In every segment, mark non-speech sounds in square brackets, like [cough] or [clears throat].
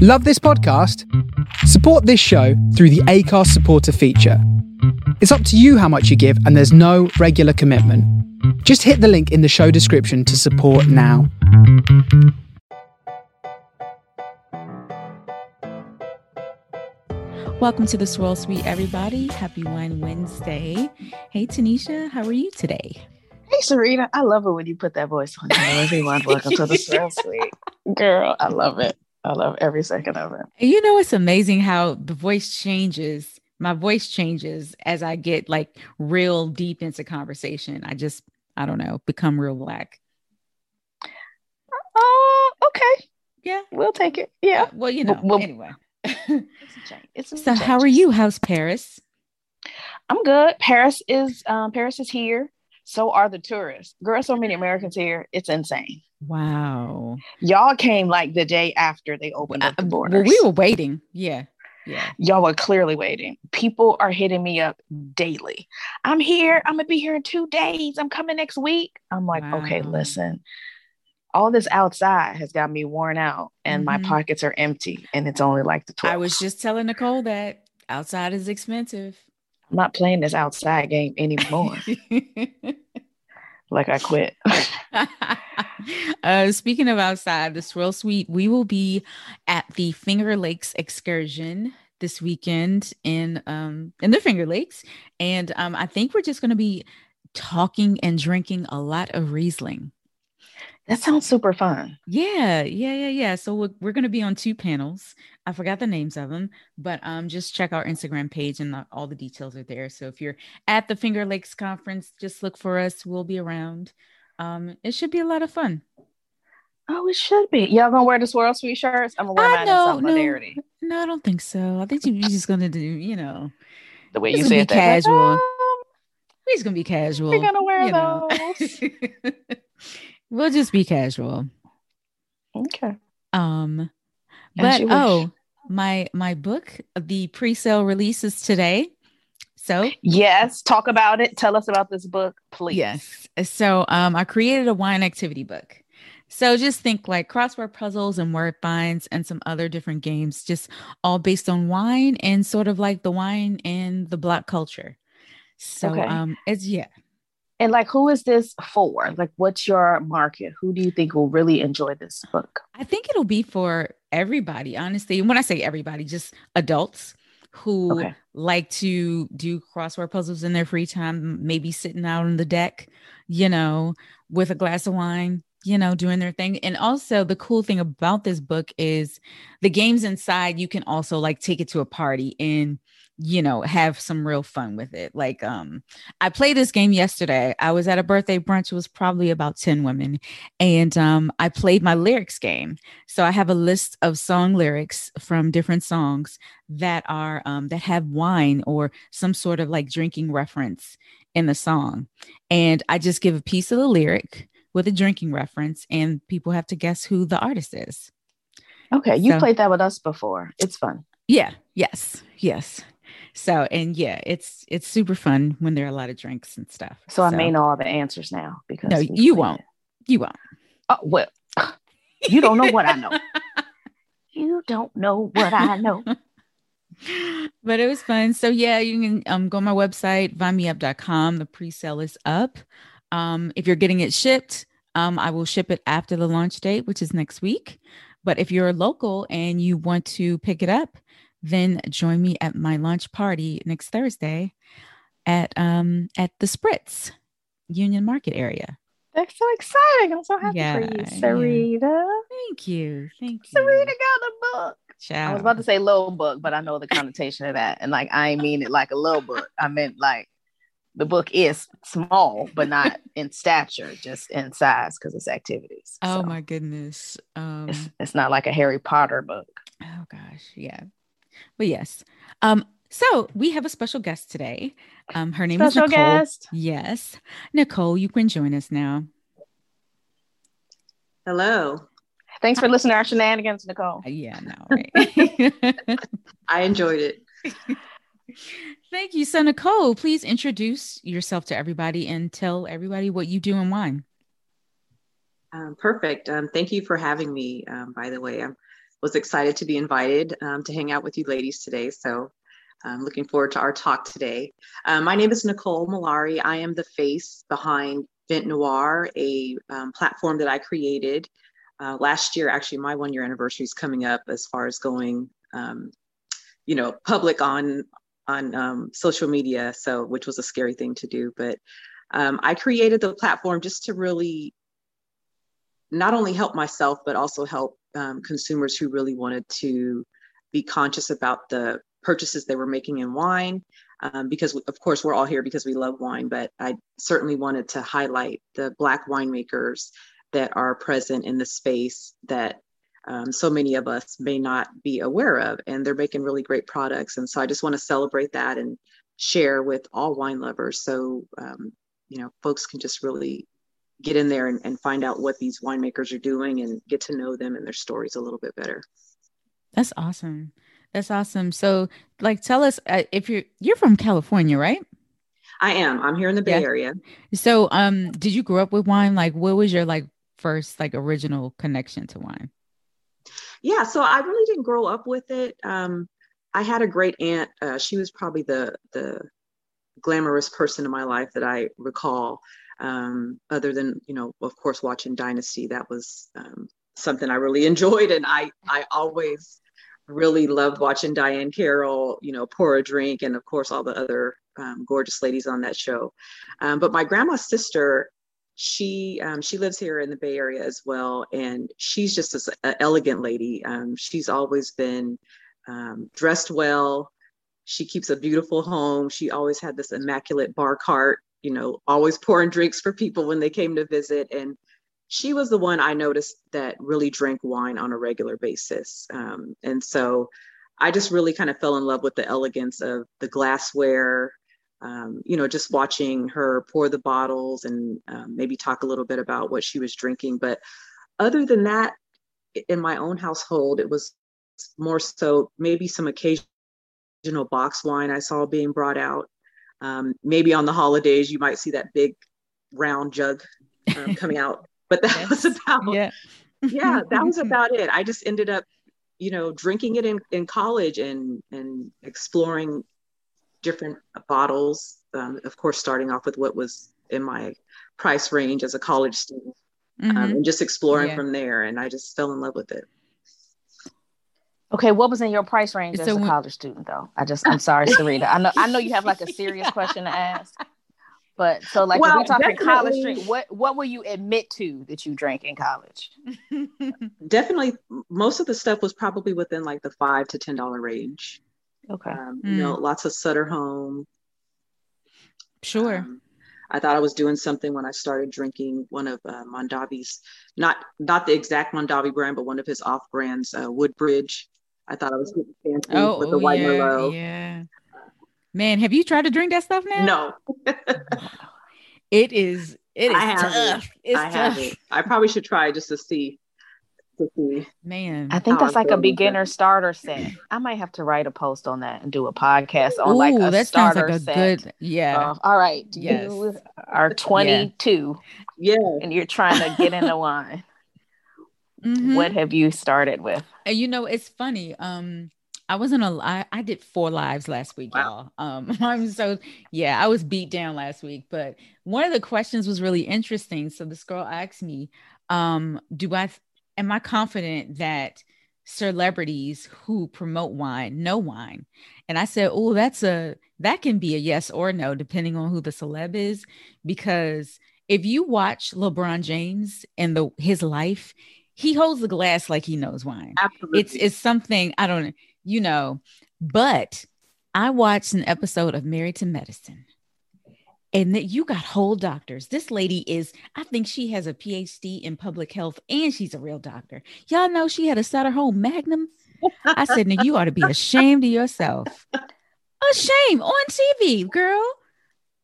Love this podcast? Support this show through the Acast supporter feature. It's up to you how much you give, and there's no regular commitment. Just hit the link in the show description to support now. Welcome to the Swirl Suite, everybody. Happy Wine Wednesday. Hey, Tanisha, how are you today? Hey, Sarita. I love it when you put that voice on. Hello, everyone. Welcome to the [laughs] Swirl Suite. Girl, I love it. I love every second of it. You know, it's amazing how the voice changes. My voice changes as I get like real deep into conversation. I just, I don't know, become real black. Oh, uh, okay. Yeah. We'll take it. Yeah. Uh, well, you know, Well- anyway. [laughs] It's a change. So, how are you? How's Paris? I'm good. Paris is um Paris is here. So are the tourists. Girl, so many Americans here. It's insane. Wow. Y'all came like the day after they opened up the borders. we were waiting. Yeah. Yeah. Y'all were clearly waiting. People are hitting me up daily. I'm here. I'm gonna be here in two days. I'm coming next week. I'm like, okay, listen. All this outside has got me worn out, and my Mhm. pockets are empty, and it's only like the 12th. I was just telling Nicole that outside is expensive. I'm not playing this outside game anymore. [laughs] like I quit. [laughs] uh, speaking of outside, the Swirl Suite, we will be at the Finger Lakes excursion this weekend in um in the Finger Lakes, and um I think we're just going to be talking and drinking a lot of Riesling. That sounds super fun. Yeah, yeah, yeah, yeah. So we're, we're going to be on two panels. I forgot the names of them, but um, just check our Instagram page and the, all the details are there. So if you're at the Finger Lakes conference, just look for us. We'll be around. Um, it should be a lot of fun. Oh, it should be. Y'all gonna wear the Swirl Suite shirts? I'm gonna wear I mine know, in solidarity. No, I don't think so. I think you're just going to do, you know, The way you gonna be said that. like, casual. "Um, we're just going to be casual. we're gonna wear you those. [laughs] we'll just be casual. okay. Um, but wish. oh, my my book, the pre-sale releases today. So Yes, talk about it. Tell us about this book, please. Yes. So um, I created a wine activity book. So just think like crossword puzzles and word finds and some other different games, just all based on wine and sort of like the wine and the black culture. So Okay. um, it's yeah. And like, who is this for? Like, what's your market? Who do you think will really enjoy this book? I think it'll be for everybody, honestly. And when I say everybody, just adults who Okay. like to do crossword puzzles in their free time, maybe sitting out on the deck, you know, with a glass of wine, you know, doing their thing. And also, the cool thing about this book is the games inside, you can also like take it to a party and you know have some real fun with it like um i played this game yesterday i was at a birthday brunch it was probably about 10 women and um i played my lyrics game so I have a list of song lyrics from different songs that are um, that have wine or some sort of like drinking reference in the song, and I just give a piece of the lyric with a drinking reference, and people have to guess who the artist is. Okay, you So- played that with us before. It's fun. Yeah. Yes. Yes. So and yeah, it's it's super fun when there are a lot of drinks and stuff. So, I may know all the answers now because No, you won't. it. You won't. Oh well, [laughs] you don't know what I know. [laughs] You don't know what I know. [laughs] but it was fun. So yeah, you can um, go on my website, vinemeup.com. The pre-sale is up. Um, if you're getting it shipped, um, I will ship it after the launch date, which is next week. But if you're local and you want to pick it up, then join me at my launch party next Thursday at um at the Spritz Union Market area. That's so exciting. I'm so happy Yeah, for you, yeah. Thank you. Thank you. Sarita got a book. I was about to say little book, but I know the connotation of that. And like I mean it like a little book. I meant like the book is small, but not in stature, just in size because it's activities. Oh So my goodness. Um it's, it's not like a Harry Potter book. Oh gosh, yeah. But yes. Um, so we have a special guest today. Um, her name Special is Nicole. guest. Yes. Nicole, you can join us now. Hello. Thanks for listening to our shenanigans, Nicole. Uh, Yeah, no, right. [laughs] I enjoyed it. [laughs] Thank you. So Nicole, please introduce yourself to everybody and tell everybody what you do and why. Um, perfect. Um, thank you for having me. Um, by the way, I'm was excited to be invited um, to hang out with you ladies today. So I'm looking forward to our talk today. Um, my name is Nicole Malari. I am the face behind Vintnoir, a um, platform that I created uh, last year. Actually, my one year anniversary is coming up as far as going, um, you know, public on on um, social media. So, which was a scary thing to do, but um, I created the platform just to really not only help myself, but also help um, consumers who really wanted to be conscious about the purchases they were making in wine. Um, because of course we're all here because we love wine, but I certainly wanted to highlight the Black winemakers that are present in the space that um, so many of us may not be aware of, and they're making really great products. And so I just want to celebrate that and share with all wine lovers, so um, you know folks can just really get in there and, and find out what these winemakers are doing and get to know them and their stories a little bit better. That's awesome. That's awesome. So, like, tell us uh, if you're you're from California, right? I am. I'm here in the Bay yeah. Area. So, um, did you grow up with wine? Like, what was your like first like original connection to wine? Yeah, so I really didn't grow up with it. Um, I had a great aunt. Uh, she was probably the the glamorous person in my life that I recall um, other than you know of course watching dynasty that was um, something i really [laughs] enjoyed. And i i always really loved watching Diahann Carroll you know pour a drink and of course all the other um, gorgeous ladies on that show. Um, but my grandma's sister she um, she lives here in the bay area as well. And she's just an elegant lady. Um, she's always been dressed well. She keeps a beautiful home. She always had this immaculate bar cart you know, always pouring drinks for people when they came to visit. And she was the one I noticed that really drank wine on a regular basis. Um, and so I just really kind of fell in love with the elegance of the glassware, um, you know, just watching her pour the bottles and um, maybe talk a little bit about what she was drinking. But other than that, in my own household, it was more so maybe some occasional box wine I saw being brought out. Um, maybe on the holidays, you might see that big round jug um, [laughs] coming out, but that yes. was about, yeah. yeah, [laughs] that was about it. I just ended up, you know, drinking it in, in college and, and exploring different bottles. Um, of course, starting off with what was in my price range as a college student um, mm-hmm. and just exploring yeah. from there. And I just fell in love with it. Okay, what was in your price range so as a when, college student though? I just I'm sorry, [laughs] Sarita. I know I know you have like a serious question to ask. But so like well, if we talking college drink, what what will you admit to that you drank in college? [laughs] definitely most of the stuff was probably within like the five to ten dollar range. Okay. Um, mm. You know, lots of Sutter Home. Sure. Um, I thought I was doing something when I started drinking one of uh, Mondavi's, not not the exact Mondavi brand, but one of his off brands, uh, Woodbridge. I thought I was getting fancy oh, with the oh, white yeah, Merlot. Yeah. Man, have you tried to drink that stuff now? No. [laughs] it is. It is I tough. It's I tough. haven't. I probably should try just to see. To see. Man, I think that's like a beginner starter set. I might have to write a post on that and do a podcast on Ooh, like a that starter sounds like a set. good. Yeah. Uh, all right. Yes. You are [laughs] 22. Yeah. And you're trying to get into wine. Mm-hmm. What have you started with? And you know, it's funny. Um, I wasn't a I, I did four lives last week, wow. y'all. Um, [laughs] I'm so yeah, I was beat down last week. But one of the questions was really interesting. So this girl asked me, um, do I am I confident that celebrities who promote wine know wine? And I said, Oh, that's a that can be a yes or no, depending on who the celeb is, because if you watch LeBron James and the his life, he holds the glass like he knows wine. Absolutely. It's it's something I don't you know, but I watched an episode of Married to Medicine. And that you got whole doctors. This lady is, I think she has a PhD in public health and she's a real doctor. Y'all know she had a Sutter Home Magnum. I said, now you ought to be ashamed of yourself. [laughs] A shame on TV, girl.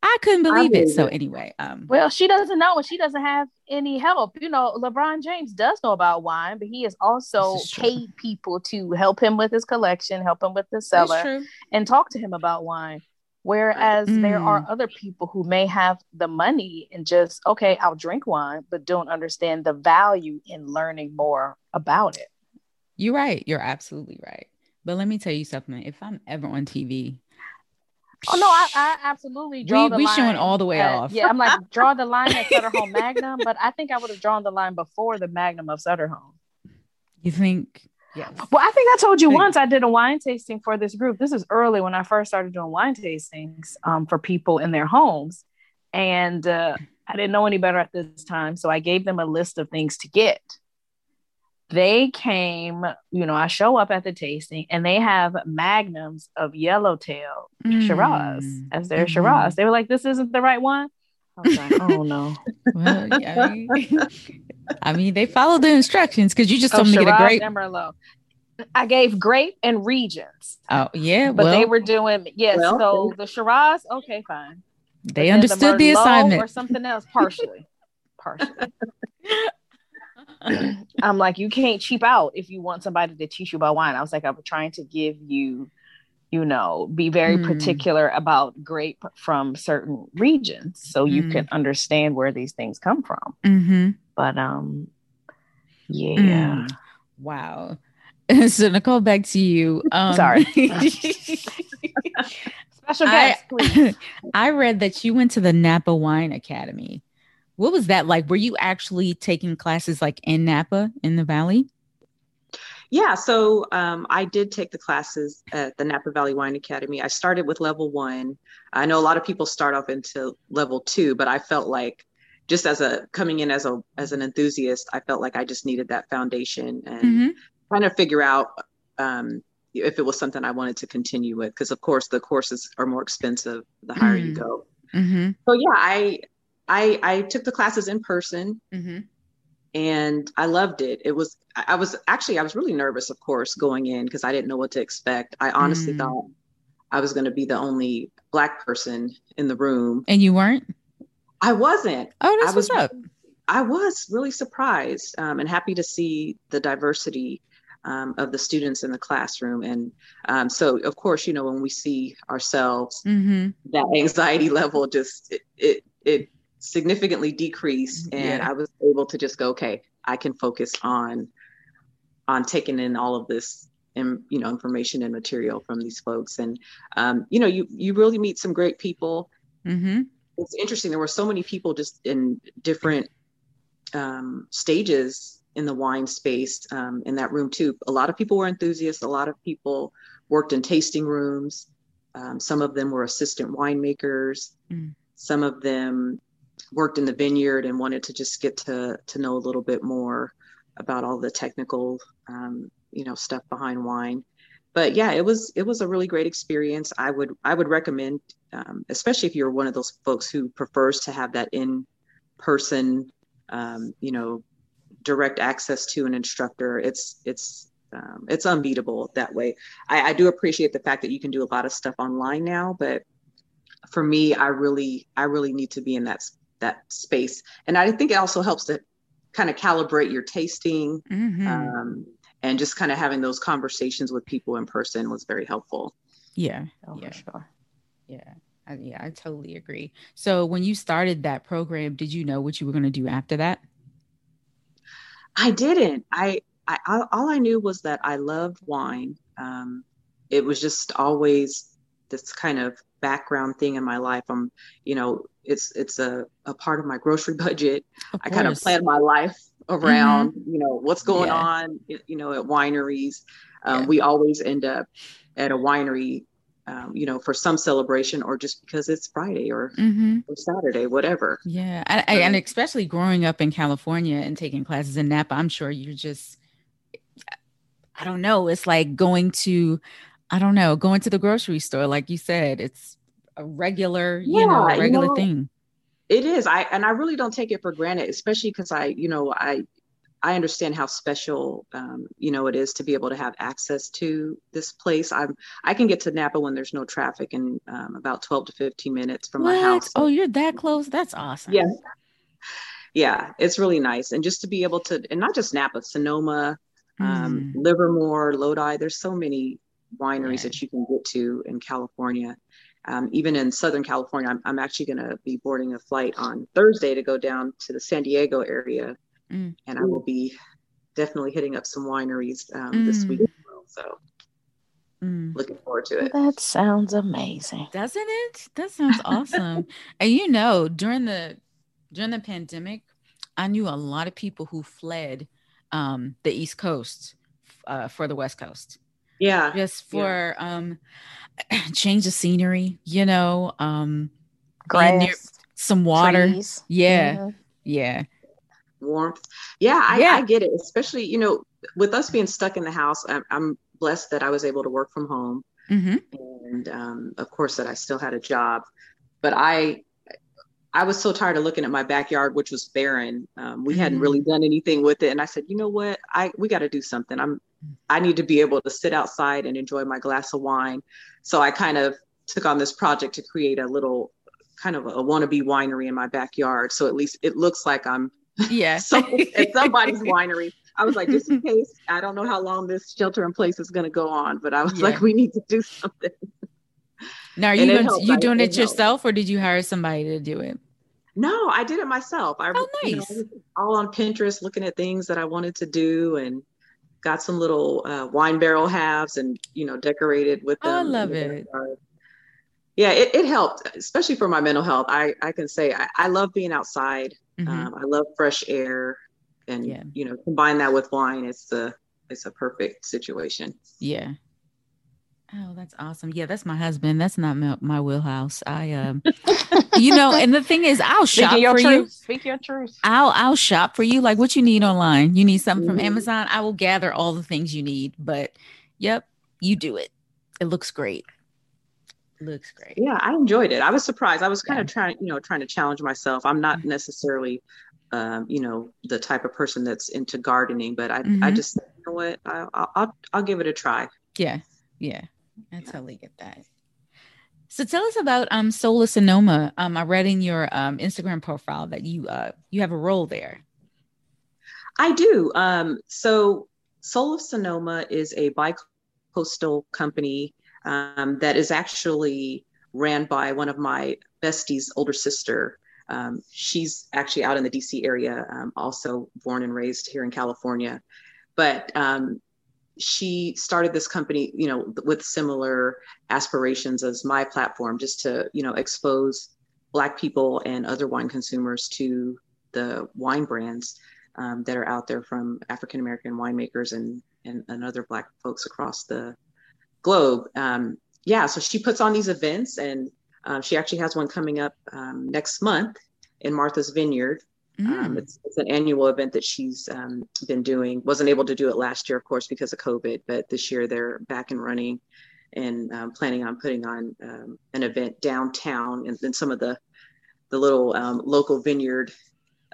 I couldn't believe, believe it. So anyway, um, well, she doesn't know, and she doesn't have any help. You know, LeBron James does know about wine, but he has also paid people to help him with his collection, help him with the cellar, and talk to him about wine. Whereas mm. there are mm. other people who may have the money and just okay, I'll drink wine, but don't understand the value in learning more about it. You're right. You're absolutely right. But let me tell you something. If I'm ever on TV, Oh no, I, I absolutely draw we, the we line. showing all the way at, off. Yeah, I'm like [laughs] draw the line at Sutter Home Magnum, but I think I would have drawn the line before the Magnum of Sutter Home. You think? Yeah. Well, I think I told you once I did a wine tasting for this group. This is early when I first started doing wine tastings um, for people in their homes, and uh, I didn't know any better at this time, so I gave them a list of things to get they came, you know, I show up at the tasting and they have magnums of yellowtail mm. Shiraz as their mm-hmm. Shiraz. They were like, this isn't the right one. I was like, oh no. [laughs] well, yeah, I, mean, I mean, they followed the instructions because you just oh, told oh, me to get a grape. And Merlot. I gave grape and regions. Oh yeah, but well, they were doing yes. Well, so the Shiraz, okay, fine. They understood the, the assignment or something else partially, partially. [laughs] [clears throat] I'm like, you can't cheap out if you want somebody to teach you about wine. I was like, I'm trying to give you, you know, be very mm. particular about grape from certain regions so mm. you can understand where these things come from. Mm-hmm. But um, yeah. Mm. Wow. [laughs] so Nicole, back to you. Um, Sorry. [laughs] [laughs] Special guest, I, please. I read that you went to the Napa Wine Academy. What was that like? Were you actually taking classes like in Napa in the Valley? Yeah, so um, I did take the classes at the Napa Valley Wine Academy. I started with level one. I know a lot of people start off into level two, but I felt like just as a coming in as a as an enthusiast, I felt like I just needed that foundation and mm-hmm. trying to figure out um, if it was something I wanted to continue with. Because of course the courses are more expensive the higher mm-hmm. you go. Mm-hmm. So yeah, I I I took the classes in person. Mm-hmm. And I loved it. It was, I was actually, I was really nervous, of course, going in because I didn't know what to expect. I honestly mm. thought I was going to be the only Black person in the room. And you weren't? I wasn't. Oh, that's I was, what's up. I was really surprised um, and happy to see the diversity um, of the students in the classroom. And um, so, of course, you know, when we see ourselves, mm-hmm. that anxiety [laughs] level just it, it, it significantly decreased and yeah. i was able to just go okay i can focus on on taking in all of this and you know information and material from these folks and um, you know you you really meet some great people mm-hmm. it's interesting there were so many people just in different um, stages in the wine space um, in that room too a lot of people were enthusiasts a lot of people worked in tasting rooms um, some of them were assistant winemakers mm. some of them worked in the vineyard and wanted to just get to to know a little bit more about all the technical um, you know stuff behind wine. But yeah it was it was a really great experience. I would i would recommend um, especially if you're one of those folks who prefers to have that in person um, you know direct access to an instructor it's it's um, it's unbeatable that way. I, I do appreciate the fact that you can do a lot of stuff online now but for me i really i really need to be in that that space. And I think it also helps to kind of calibrate your tasting mm-hmm. um, and just kind of having those conversations with people in person was very helpful. Yeah. Oh, yeah. sure. Yeah. I, yeah, I totally agree. So when you started that program, did you know what you were going to do after that? I didn't. I, I all I knew was that I loved wine. Um, it was just always this kind of background thing in my life. I'm, you know, it's it's a, a part of my grocery [laughs] budget. I kind of plan my life around, mm-hmm. you know, what's going yeah. on, you know, at wineries. Um, yeah. We always end up at a winery, um, you know, for some celebration or just because it's Friday or, mm-hmm. or Saturday, whatever. Yeah, and, um, and especially growing up in California and taking classes in Napa, I'm sure you're just, I don't know, it's like going to, I don't know, going to the grocery store, like you said, it's a regular, yeah, you know, regular you know, thing. It is. I and I really don't take it for granted, especially because I, you know, I I understand how special, um, you know, it is to be able to have access to this place. I'm I can get to Napa when there's no traffic in um, about 12 to 15 minutes from what? my house. Oh, you're that close? That's awesome. Yeah, yeah, it's really nice, and just to be able to, and not just Napa, Sonoma, um, mm. Livermore, Lodi. There's so many wineries yeah. that you can get to in California um, even in Southern California, I'm, I'm actually going to be boarding a flight on Thursday to go down to the San Diego area, mm. and I will be definitely hitting up some wineries um, mm. this week mm. So mm. looking forward to it. That sounds amazing. Doesn't it? That sounds awesome. [laughs] and you know, during the during the pandemic, I knew a lot of people who fled um, the East Coast uh, for the West Coast. Yeah. Just for yeah. um [clears throat] change of scenery, you know, um grass, near some water. Trees. Yeah. Mm-hmm. Yeah. Warmth. Yeah, I, yeah. I get it. Especially, you know, with us being stuck in the house, I'm, I'm blessed that I was able to work from home. Mm-hmm. And um, of course that I still had a job. But I I was so tired of looking at my backyard, which was barren. Um, we mm-hmm. hadn't really done anything with it, and I said, you know what, I we got to do something. I'm I need to be able to sit outside and enjoy my glass of wine. So I kind of took on this project to create a little kind of a wannabe winery in my backyard. So at least it looks like I'm yeah [laughs] so at somebody's winery. I was like, just in case, I don't know how long this shelter in place is going to go on, but I was yeah. like, we need to do something. Now, are you doing, you doing it, it yourself, or did you hire somebody to do it? No, I did it myself. I, oh, nice. You know, all on Pinterest, looking at things that I wanted to do, and got some little uh, wine barrel halves, and you know, decorated with them. I love it. Yeah, it, it helped, especially for my mental health. I I can say I, I love being outside. Mm-hmm. Um, I love fresh air, and yeah. you know, combine that with wine. It's the it's a perfect situation. Yeah. Oh, that's awesome. Yeah, that's my husband. That's not my, my wheelhouse. I um [laughs] you know, and the thing is I'll shop for truth. you. Speak your truth. I'll I'll shop for you. Like what you need online. You need something mm-hmm. from Amazon. I will gather all the things you need. But yep, you do it. It looks great. looks great. Yeah, I enjoyed it. I was surprised. I was kind yeah. of trying, you know, trying to challenge myself. I'm not mm-hmm. necessarily um, you know, the type of person that's into gardening, but I, mm-hmm. I just, you know what, i'll I'll, I'll give it a try. Yeah. Yeah. I totally get that. So tell us about um Soul Sonoma. Um, I read in your um Instagram profile that you uh you have a role there. I do. Um, so Soul of Sonoma is a bi-coastal company um, that is actually ran by one of my besties' older sister. Um, she's actually out in the DC area, um, also born and raised here in California. But um, she started this company, you know, with similar aspirations as my platform, just to, you know, expose Black people and other wine consumers to the wine brands um, that are out there from African American winemakers and, and, and other Black folks across the globe. Um, yeah, so she puts on these events, and uh, she actually has one coming up um, next month in Martha's Vineyard. Um, mm. Um, it's, it's, an annual event that she's um, been doing. Wasn't able to do it last year, of course, because of COVID, but this year they're back and running and um, planning on putting on um, an event downtown in, in, some of the the little um, local vineyard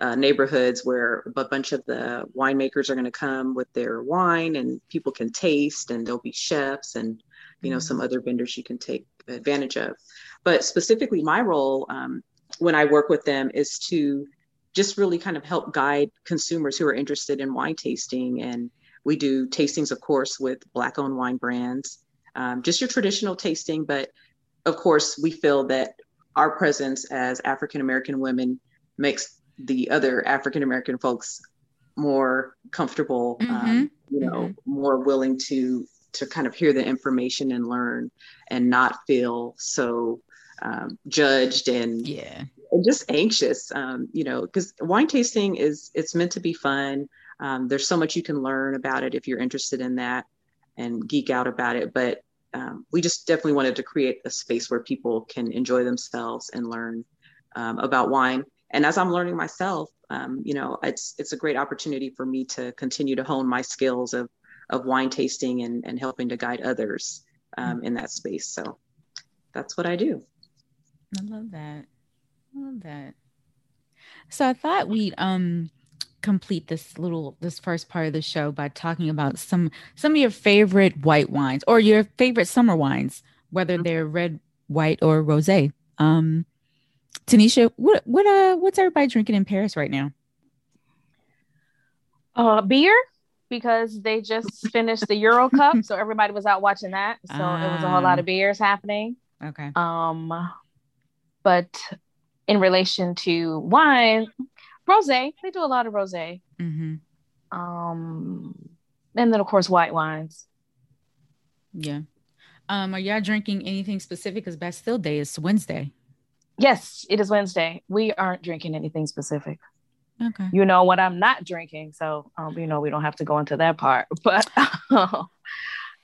uh, neighborhoods where a bunch of the winemakers are going to come with their wine and people can taste and there'll be chefs and you know mm. some other vendors you can take advantage of. But specifically, my role um, when I work with them is to just really kind of help guide consumers who are interested in wine tasting. And we do tastings, of course, with Black owned wine brands, um, just your traditional tasting. But of course, we feel that our presence as African American women makes the other African American folks more comfortable, um, mm-hmm. um, you know, mm-hmm. more willing to to kind of hear the information and learn and not feel so um, judged and yeah and just anxious um, you know because wine tasting is it's meant to be fun. Um, there's so much you can learn about it if you're interested in that and geek out about it. But um, we just definitely wanted to create a space where people can enjoy themselves and learn um, about wine. And as i'm learning myself um, you know it's it's a great opportunity for me to continue to hone my skills of of wine tasting and, and helping to guide others um, in that space. So that's what i do. I love that love that. So I thought we'd um complete this little this first part of the show by talking about some some of your favorite white wines or your favorite summer wines, whether mm-hmm. they're red, white, or rosé. Um Tanisha, what what uh what's everybody drinking in Paris right now? Uh beer because they just finished the Euro [laughs] Cup, so everybody was out watching that. So uh, it was a whole lot of ah. beers happening. Okay. Um but in relation to wine, rosé. They do a lot of rosé. Mm-hmm. Um, and then of course white wines. Yeah. Um, are y'all drinking anything specific? Because Bastille Day is Wednesday. Yes, it is Wednesday. We aren't drinking anything specific. Okay. You know what I'm not drinking, so um, you know we don't have to go into that part. [laughs] But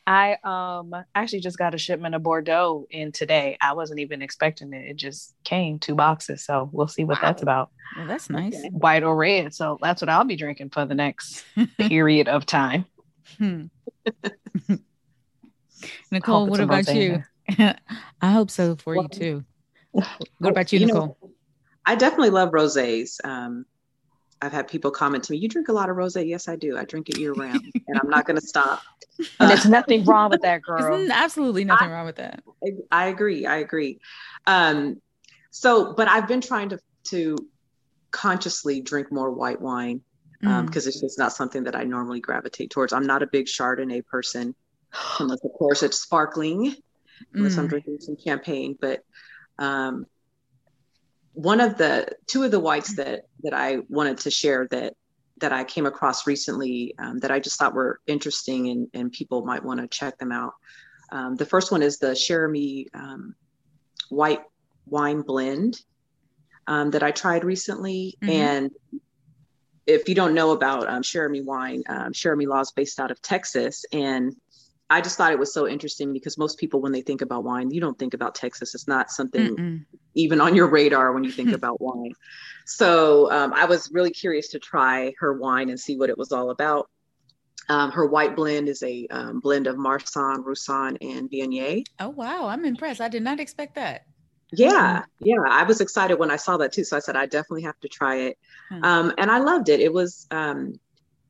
I um actually just got a shipment of Bordeaux in today. I wasn't even expecting it. It just came two boxes, so we'll see what wow. that's about. Well, that's nice. White or red. So that's what I'll be drinking for the next [laughs] period of time. Hmm. [laughs] Nicole, what about you? [laughs] I hope so for well, you too. What about you, you Nicole? Know, I definitely love rosés. Um, I've had people comment to me, "You drink a lot of rosé." Yes, I do. I drink it year round, [laughs] and I'm not going to stop. and there's nothing wrong with that, girl. There's absolutely nothing I, wrong with that. I, I agree. I agree. Um, so, but I've been trying to to consciously drink more white wine because um, mm. it's just not something that I normally gravitate towards. I'm not a big Chardonnay person, [gasps] unless of course it's sparkling, unless mm. I'm drinking some champagne. But um, one of the two of the whites that that I wanted to share that that I came across recently um, that I just thought were interesting and, and people might want to check them out. Um, the first one is the Cheramie um, white wine blend um, that I tried recently. Mm-hmm. And if you don't know about um, Cheramie wine, um, Cheramie Law is based out of Texas. And I just thought it was so interesting because most people, when they think about wine, you don't think about Texas. It's not something Mm-mm. even on your radar when you think [laughs] about wine. So um, I was really curious to try her wine and see what it was all about. Um, her white blend is a um, blend of Marsanne, Roussanne, and Viognier. Oh, wow. I'm impressed. I did not expect that. Yeah, yeah. I was excited when I saw that too. So I said, I definitely have to try it. Hmm. Um, and I loved it. It was, um,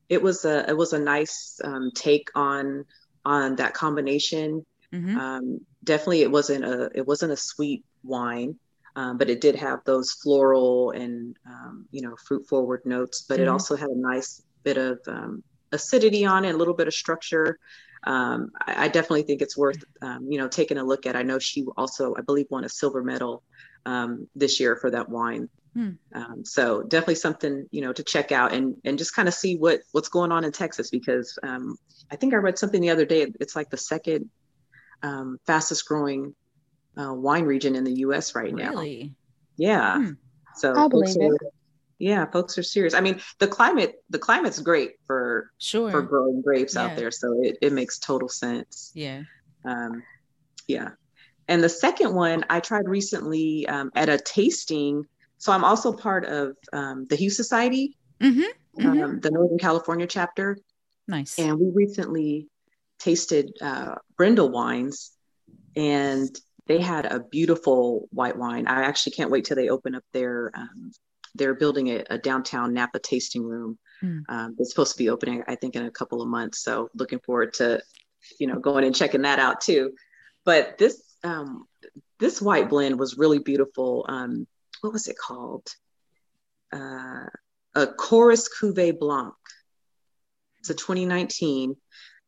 it was a, it was a nice um, take on on that combination. Mm-hmm. Um, definitely, it wasn't a it wasn't a sweet wine, um, but it did have those floral and um, you know fruit forward notes. But mm-hmm. it also had a nice bit of um, acidity on it, a little bit of structure. Um, I, I, definitely think it's worth um, you know taking a look at. I know she also, I believe, won a silver medal this year for that wine. Hmm. Um, so definitely something you know to check out and and just kind of see what what's going on in Texas because um, I think I read something the other day. It's like the second um, fastest growing uh, wine region in the U.S. right now. Really? Yeah. Hmm. So I believe it. Yeah, folks are serious. I mean, the climate the climate's great for sure for growing grapes yeah. out there, so it it makes total sense. Yeah. Um, yeah. And the second one I tried recently um, at a tasting so I'm also part of um, the Hue Society, mm-hmm, um, mm-hmm. the Northern California chapter. Nice. And we recently tasted uh, Brindle wines, and they had a beautiful white wine. I actually can't wait till they open up their. Um, they're building a, a, downtown Napa tasting room. Mm. Um, it's supposed to be opening, I think, in a couple of months. So looking forward to, you know, going and checking that out too. But this um, this white blend was really beautiful. Um, what was it called? Uh, a Chorus Cuvée Blanc. It's a 2019.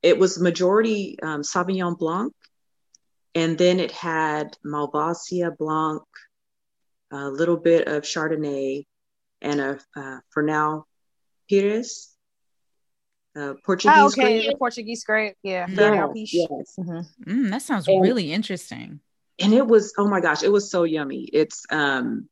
It was majority um, Sauvignon Blanc, and then it had Malvasia Blanc, a little bit of Chardonnay, and a uh, Fernão Pires. Uh, Portuguese oh, okay, grape. the Portuguese grape, yeah. yeah yes. Mm-hmm. Mm, that sounds and, really interesting. And it was, oh my gosh, it was so yummy. It's um,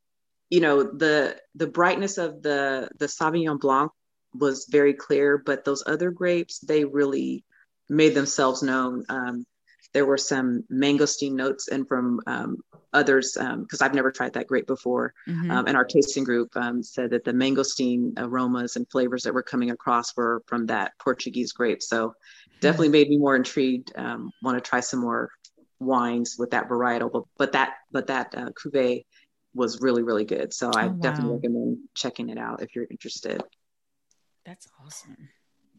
you know the the brightness of the the sauvignon blanc was very clear but those other grapes they really made themselves known. Um, there were some mangosteen notes and from um, others because um, i've never tried that grape before. Mm-hmm. Um, and our tasting group um, said that the mangosteen aromas and flavors that were coming across were from that portuguese grape. So definitely made me more intrigued um, want to try some more wines with that varietal but, but that but that uh, cuvee was really really good so i oh, definitely recommend checking it out if you're interested that's awesome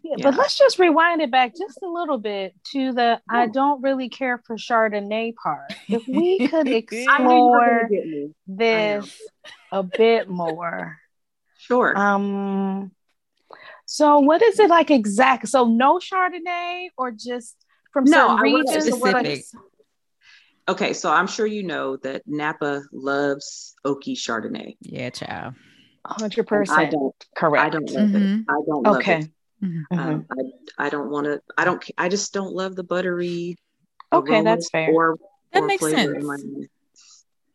yeah, yeah, but let's just rewind it back just a little bit to the I don't really care for Chardonnay part. If we [laughs] could explore this a bit more. Sure. Um so what is it like exact? So no Chardonnay or just from no, certain regions? Okay, so I'm sure you know that Napa loves Oaky Chardonnay. Yeah, child. Hundred percent. I don't. Correct. I don't love mm-hmm. it. I don't love okay. it. Mm-hmm. Um, I, I don't want to. I don't. I just don't love the buttery. Okay, that's fair. Or, that or makes sense.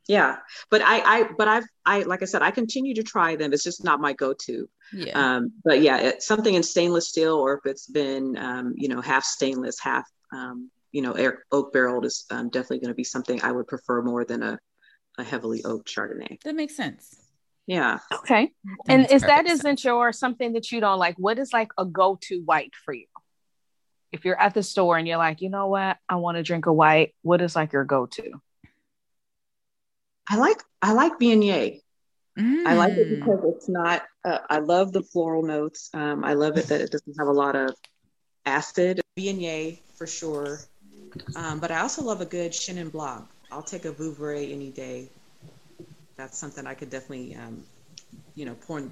Yeah, but I, I, but I've, I, like I said, I continue to try them. It's just not my go-to. Yeah. Um, but yeah, it's something in stainless steel, or if it's been, um, you know, half stainless, half, um, you know, oak barreled is um, definitely going to be something I would prefer more than a, a heavily oaked Chardonnay. That makes sense. Yeah. Okay. That and is that sense. isn't your something that you don't like? What is like a go-to white for you? If you're at the store and you're like, you know what, I want to drink a white. What is like your go-to? I like I like Viognier. Mm. I like it mm. because it's not. Uh, I love the floral notes. Um, I love it that it doesn't have a lot of acid. Viognier for sure, um, but I also love a good Chenin Blanc. I'll take a Vouvray any day that's something I could definitely, um, you know, pour,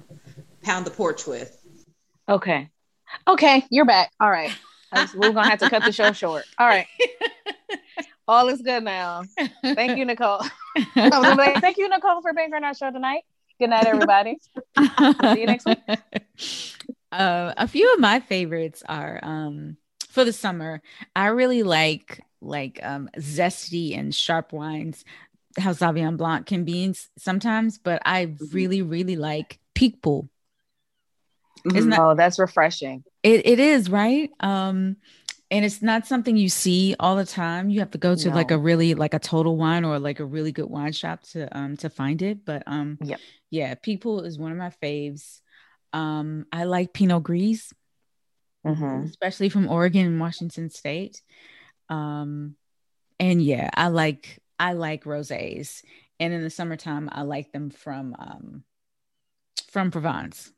pound the porch with. Okay. Okay, you're back. All right. We're gonna have to cut the show short. All right. [laughs] All is good now. Thank you, Nicole. like, Thank you, Nicole, for being on our show tonight. Good night, everybody. See you next week. [laughs] Uh, a few of my favorites are um, for the summer. I really like like um, zesty and sharp wines how Sauvignon Blanc can be sometimes, but I mm-hmm. really, really like Picpoul. Isn't that, oh, that's refreshing. It, it is, right? Um, and it's not something you see all the time. You have to go to no. like a really like a total wine or like a really good wine shop to um to find it. But um yep. yeah, Picpoul is one of my faves. Um, I like Pinot Gris, mm-hmm. especially from Oregon and Washington State. Um, and yeah, I like I like rosés, and in the summertime, I like them from um, from Provence.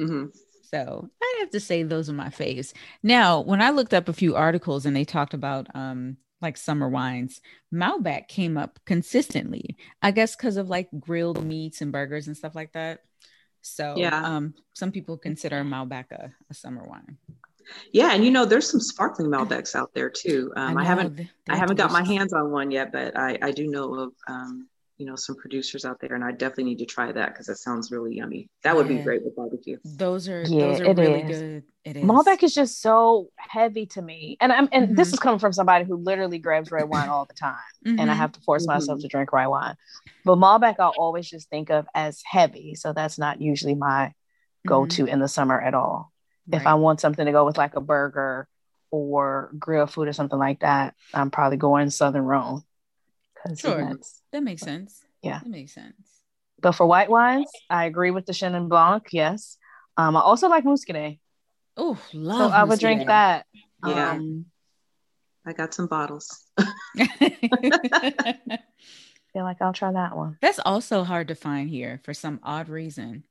Mm-hmm. So I'd have to say those are my faves. Now, when I looked up a few articles and they talked about um, like summer wines, Malbec came up consistently. I guess because of like grilled meats and burgers and stuff like that. So yeah, um, some people consider Malbec a, a summer wine. Yeah, and you know, there's some sparkling Malbecs out there too. Um, I, I, haven't, I haven't got my hands on one yet, but I, I do know of, um, you know, some producers out there, and I definitely need to try that because it sounds really yummy. That would yeah. be great with barbecue. Those are, yeah, those are really is. good. It is. Malbec is just so heavy to me, and I'm, and mm-hmm. this is coming from somebody who literally grabs red wine all the time, mm-hmm. and I mm-hmm. have to force mm-hmm. myself to drink red wine. But Malbec, I'll always just think of as heavy, so that's not usually my go-to mm-hmm. in the summer at all. Right. If I want something to go with like a burger or grill food or something like that, I'm probably going Southern Rhone. Sure, that makes sense. Yeah, that makes sense. But for white wines, I agree with the Chenin Blanc. Yes, um, I also like Muscadet. Oh, love. So I would drink that. Yeah, um, I got some bottles. [laughs] [laughs] feel like I'll try that one. That's also hard to find here for some odd reason.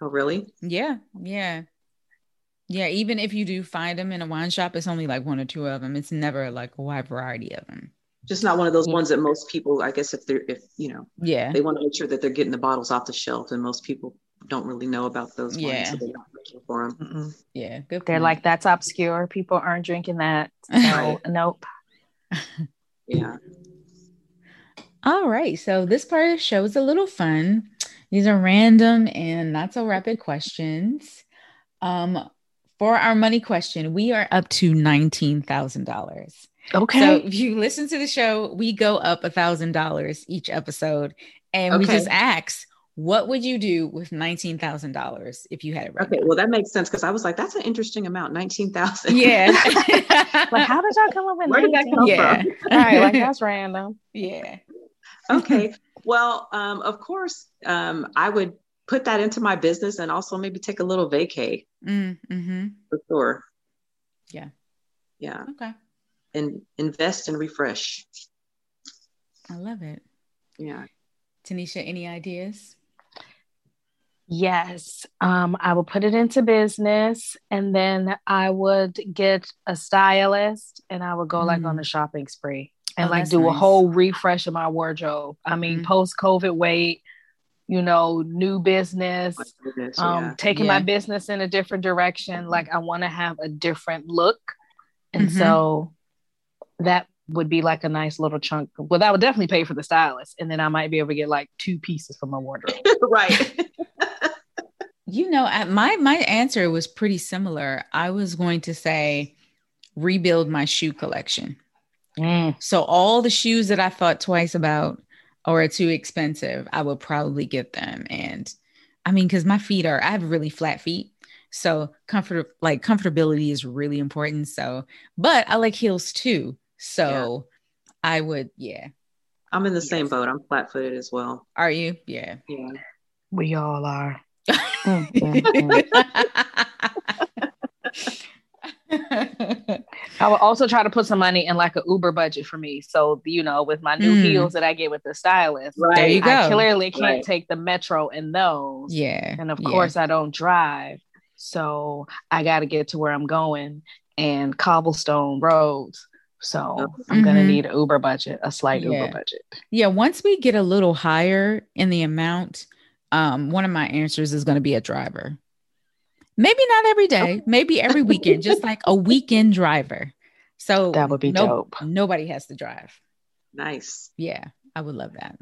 Oh, really? Yeah, yeah. Yeah, even if you do find them in a wine shop, it's only like one or two of them. It's never like a wide variety of them. Just not one of those ones that most people, I guess, if they're, if you know, yeah, they want to make sure that they're getting the bottles off the shelf, and most people don't really know about those yeah. Wines, so for them. Mm-mm. Yeah, good. They're like that's obscure. People aren't drinking that. [laughs] No, nope. [laughs] yeah. All right. So this part of the show is a little fun. These are random and not so rapid questions. Um, for our money question, we are up to $19,000. Okay. So if you listen to the show, we go up a thousand dollars each episode. And okay. we just ask, what would you do with nineteen thousand dollars if you had it? Right okay, now? well that makes sense because I was like, that's an interesting amount, nineteen thousand. Yeah. [laughs] like, [laughs] how did y'all come up with? Where 19? did that come yeah. from? All right, like [laughs] that's random. Yeah. okay. Well, um, of course, um, I would put that into my business and also maybe take a little vacay mm, mm-hmm. for sure. Yeah. Yeah. Okay. And invest and refresh. I love it. Yeah. Tanisha, any ideas? Yes, um, I will put it into business and then I would get a stylist and I would go mm. like on a mm. shopping spree and oh, like do nice. a whole refresh of my wardrobe. I mean, mm-hmm. post COVID weight, you know, new business, business um, yeah. taking yeah. my business in a different direction. Like I want to have a different look. And mm-hmm. so that would be like a nice little chunk. Well, that would definitely pay for the stylist. And then I might be able to get like two pieces for my wardrobe. [laughs] right. [laughs] You know, my my answer was pretty similar. I was going to say rebuild my shoe collection. Mm. So all the shoes that I thought twice about or are too expensive, I would probably get them. And I mean, because my feet are, I have really flat feet. So comfort, like comfortability is really important. So, but I like heels too. So yeah. I would, yeah. I'm in the yes. same boat. I'm flat footed as well. Are you? Yeah. Yeah. We all are. [laughs] I would also try to put some money in like an Uber budget for me. So, you know, with my new mm. heels that I get with the stylist, right. there you go. I clearly can't right. take the metro in those. Yeah. And of yeah. course, I don't drive. So I got to get to where I'm going and cobblestone roads. So mm-hmm. I'm going to need Uber budget, a slight yeah. Uber budget. Yeah. Once we get a little higher in the amount, um, one of my answers is going to be a driver. Maybe not every day, maybe every weekend, just like a weekend driver. So that would be no, dope. Nobody has to drive. Nice. Yeah, I would love that.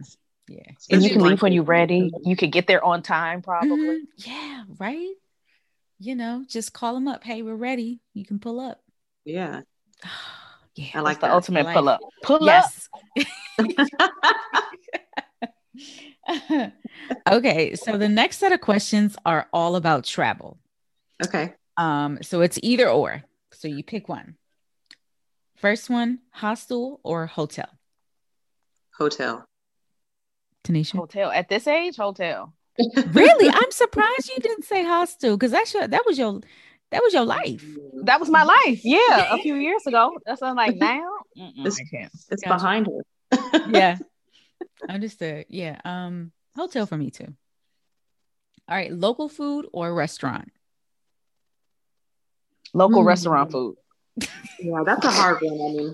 Yeah. And you can leave when you're ready. You could get there on time, probably. Mm-hmm. Yeah, right. You know, just call them up. Hey, we're ready. You can pull up. Yeah. [sighs] [sighs] [sighs] yeah. I like the ultimate pull up. Pull yes. up. [laughs] okay, so the next set of questions are all about travel. Okay. Um, so it's either or. So you pick one. First one, hostel or hotel? Hotel. Tanisha? Hotel. At this age, hotel. really? [laughs] I'm surprised you didn't say hostel because that should, that was your that was your life. That was my life. Yeah, a few years ago. That's what I'm like [laughs] now. It's, it's gotcha. behind her. [laughs] yeah. Understood. Yeah. Um, hotel for me too. All right, local food or restaurant? local mm. restaurant food. [laughs] Yeah, that's a hard one. I mean,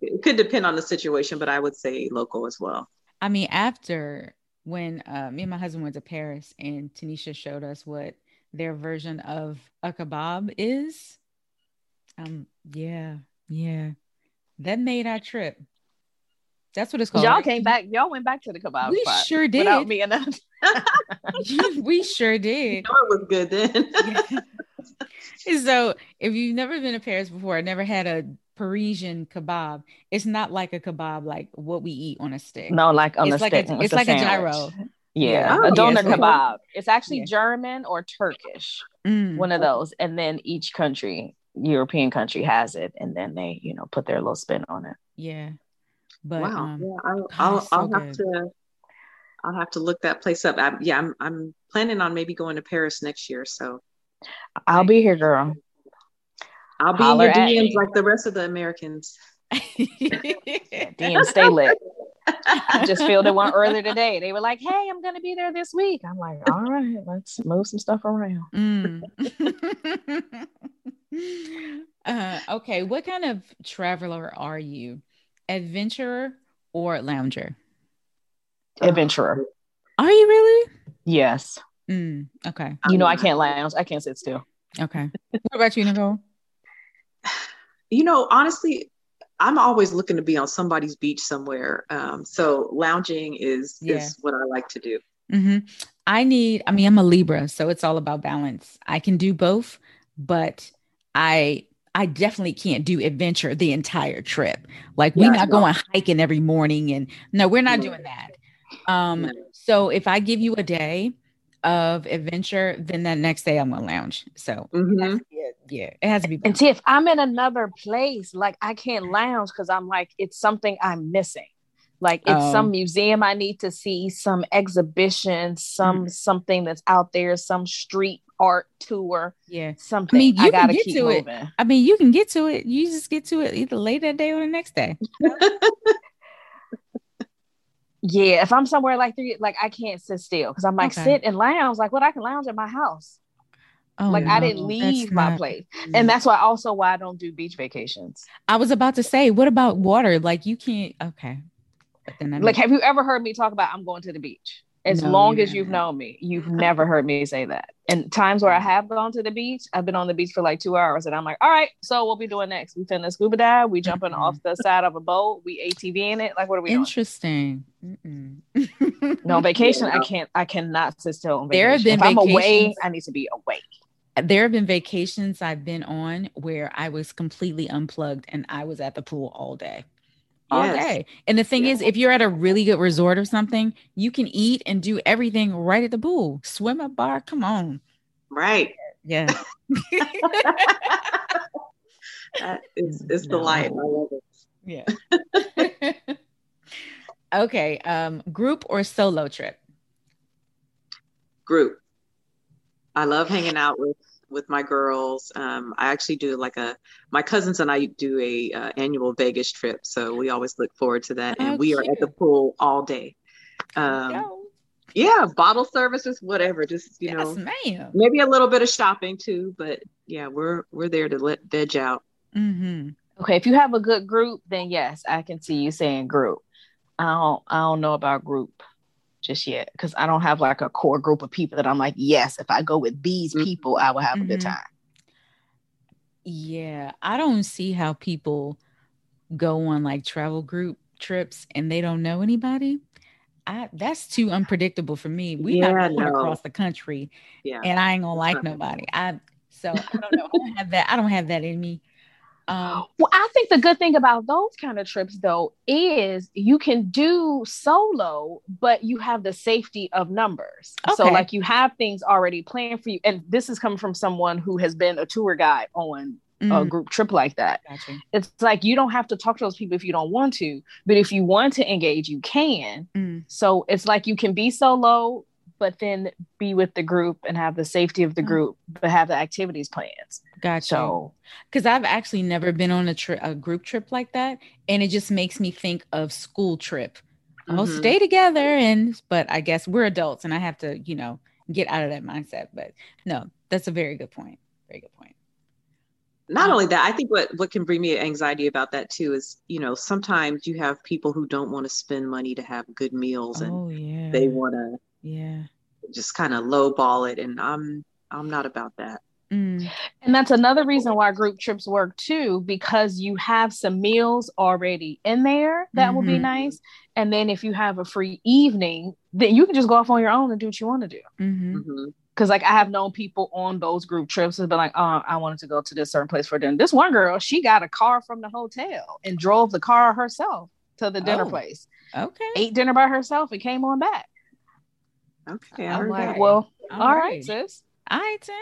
it could depend on the situation, but I would say local as well. I mean, after when uh, me and my husband went to Paris and Tanisha showed us what their version of a kebab is, um, yeah, yeah, that made our trip. That's what it's called. Y'all came back. Y'all went back to the kebab. We sure did. Without me enough. [laughs] [laughs] we sure did. You know it was good then. yeah. [laughs] so if you've never been to Paris before, never had a Parisian kebab, it's not like a kebab like what we eat on a stick. No, like on it's a like stick. A, it's like sandwich. a gyro. Yeah, oh, a doner yeah, kebab. It's actually yeah. German or Turkish, mm. one of those, and then each country, European country, has it, and then they, you know, put their little spin on it. Yeah, but wow, um, yeah, I'll, I'll, so I'll have to, I'll have to look that place up. I, yeah, I'm, I'm planning on maybe going to Paris next year, so I'll be here, girl. I'll be Holler in your DMs like the rest of the Americans. [laughs] DM stay lit. I just filled in one earlier today. They were like, "Hey, I'm gonna be there this week." I'm like, "All right, let's move some stuff around." Mm. [laughs] uh, okay, what kind of traveler are you? Adventurer or lounger? Adventurer. Are you really? Yes. Mm, okay. You know, I can't lounge. I can't sit still. Okay. What about you, Nicole? [sighs] You know, honestly, I'm always looking to be on somebody's beach somewhere. Um, so lounging is yeah. is what I like to do. Mm-hmm. I need. I mean, I'm a Libra, so it's all about balance. I can do both, but I I definitely can't do adventure the entire trip. Like we're not going hiking every morning, and no, we're not doing that. Um, so if I give you a day of adventure, then that next day I'm gonna lounge. So mm-hmm. Yeah, it has to be. And see, if I'm in another place, like I can't lounge because I'm like it's something I'm missing. Like it's um, some museum I need to see, some exhibition, some mm-hmm. something that's out there, some street art tour. Yeah, something. I mean, you I gotta get to moving. it. I mean, you can get to it. You just get to it either later that day or the next day. [laughs] Yeah, if I'm somewhere like three, like I can't sit still because I'm like okay. sit and lounge. Like what I can lounge at my house. Oh, like no, I didn't leave my not... place, and that's why also why I don't do beach vacations. I was about to say, what about water? Like you can't. Okay, like have you ever heard me talk about I'm going to the beach? As no, long as you've known me, you've never heard me say that. And times where I mm. have gone to the beach, I've been on the beach for like two hours, and I'm like, "All right, so what we doing next? We finna scuba dive? We jumping off the side of a boat? We ATV in it? Like, what are we Interesting. no [laughs] vacation. I can't. I cannot sit still. On vacation. There have been if I'm away. I need to be away. There have been vacations I've been on where I was completely unplugged and I was at the pool all day all yes. day. And the thing is, if you're at a really good resort or something, you can eat and do everything right at the pool. Swim a bar, come on. Right. Yeah. [laughs] [laughs] it's it's no. the life. I love it. Yeah. [laughs] okay. Um, group or solo trip? Group. I love hanging out with with my girls. Um, I actually do like a my cousins and I do a uh, annual Vegas trip, so we always look forward to that. And oh, we cute. are at the pool all day. Um, yeah, bottle services, whatever. Just you yes, know, ma'am. maybe a little bit of shopping too, but yeah, we're we're there to let veg out. Mm-hmm. Okay, if you have a good group, then yes, I can see you saying group. I don't I don't know about group just yet because I don't have like a core group of people that I'm like, yes, if I go with these mm-hmm. people, I will have mm-hmm. a good mm-hmm. time. Yeah, I don't see how people go on like travel group trips and they don't know anybody. I that's too unpredictable for me. We yeah, have no. across the country, yeah. and I ain't gonna like nobody. I so I don't know. I don't have that. I don't have that in me. Um, well, I think the good thing about those kind of trips, though, is you can do solo, but you have the safety of numbers. Okay. So, like, you have things already planned for you. And this is coming from someone who has been a tour guide on mm. a group trip like that. Gotcha. It's like you don't have to talk to those people if you don't want to, but if you want to engage, you can. Mm. So, it's like you can be solo, but then be with the group and have the safety of the mm. group, but have the activities plans. Gotcha. So, because I've actually never been on a, tri- a group trip like that, and it just makes me think of school trip. Mm-hmm. I'll stay together, and but I guess we're adults, and I have to, you know, get out of that mindset. But no, that's a very good point. Very good point. Not um, only that, I think what what can bring me anxiety about that too is, you know, sometimes you have people who don't want to spend money to have good meals, and oh, yeah. they want to, yeah, just kind of lowball it, and I'm I'm not about that. Mm. And that's another reason why group trips work too, because you have some meals already in there that mm-hmm. will be mm-hmm. nice. And then if you have a free evening, then you can just go off on your own and do what you want to do. Mm-hmm. Mm-hmm. Cause like I have known people on those group trips have been like, oh, I wanted to go to this certain place for dinner. This one girl, she got a car from the hotel and drove the car herself to the dinner oh, place. Okay. Ate dinner by herself and came on back. Okay. I'm like, well, all, all right. right, sis. All right, then.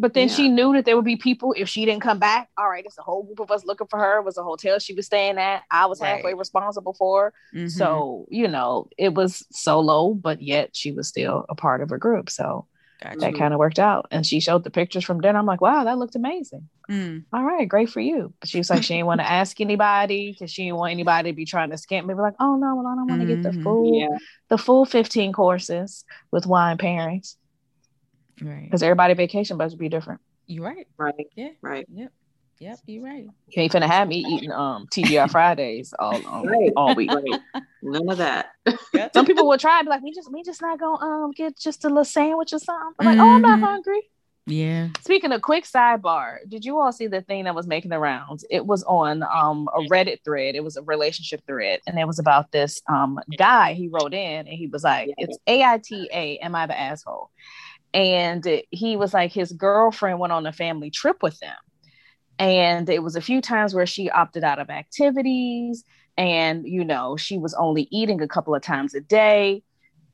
But then yeah. she knew that there would be people if she didn't come back. All right, it's a whole group of us looking for her. It was a hotel she was staying at. I was right. halfway responsible for. Mm-hmm. So, you know, it was solo, but yet she was still a part of a group. So gotcha. that kind of worked out. And she showed the pictures from dinner. I'm like, wow, that looked amazing. Mm. All right, great for you. But she was like, she didn't want to ask anybody because she didn't want anybody to be trying to scam me. Be like, oh no, well, I don't want to mm-hmm. get the mm-hmm. full yeah. the full 15 courses with wine pairings. Right. Because everybody vacation budget be different. You're right. Right. Yeah. Right. Yep. Yep, you're right. You ain't finna have me eating um TGI Fridays all um, right. all week. Right. None of that. Some people will try and be like, we just we just not gonna um get just a little sandwich or something. I'm like, mm-hmm. oh, I'm not mm-hmm. hungry. Yeah. Speaking of quick sidebar, did you all see the thing that was making the rounds? It was on um a Reddit thread. It was a relationship thread, and it was about this um guy. He wrote in and he was like, "It's A I T A. Am I the asshole?" and he was like his girlfriend went on a family trip with them and it was a few times where she opted out of activities and you know she was only eating a couple of times a day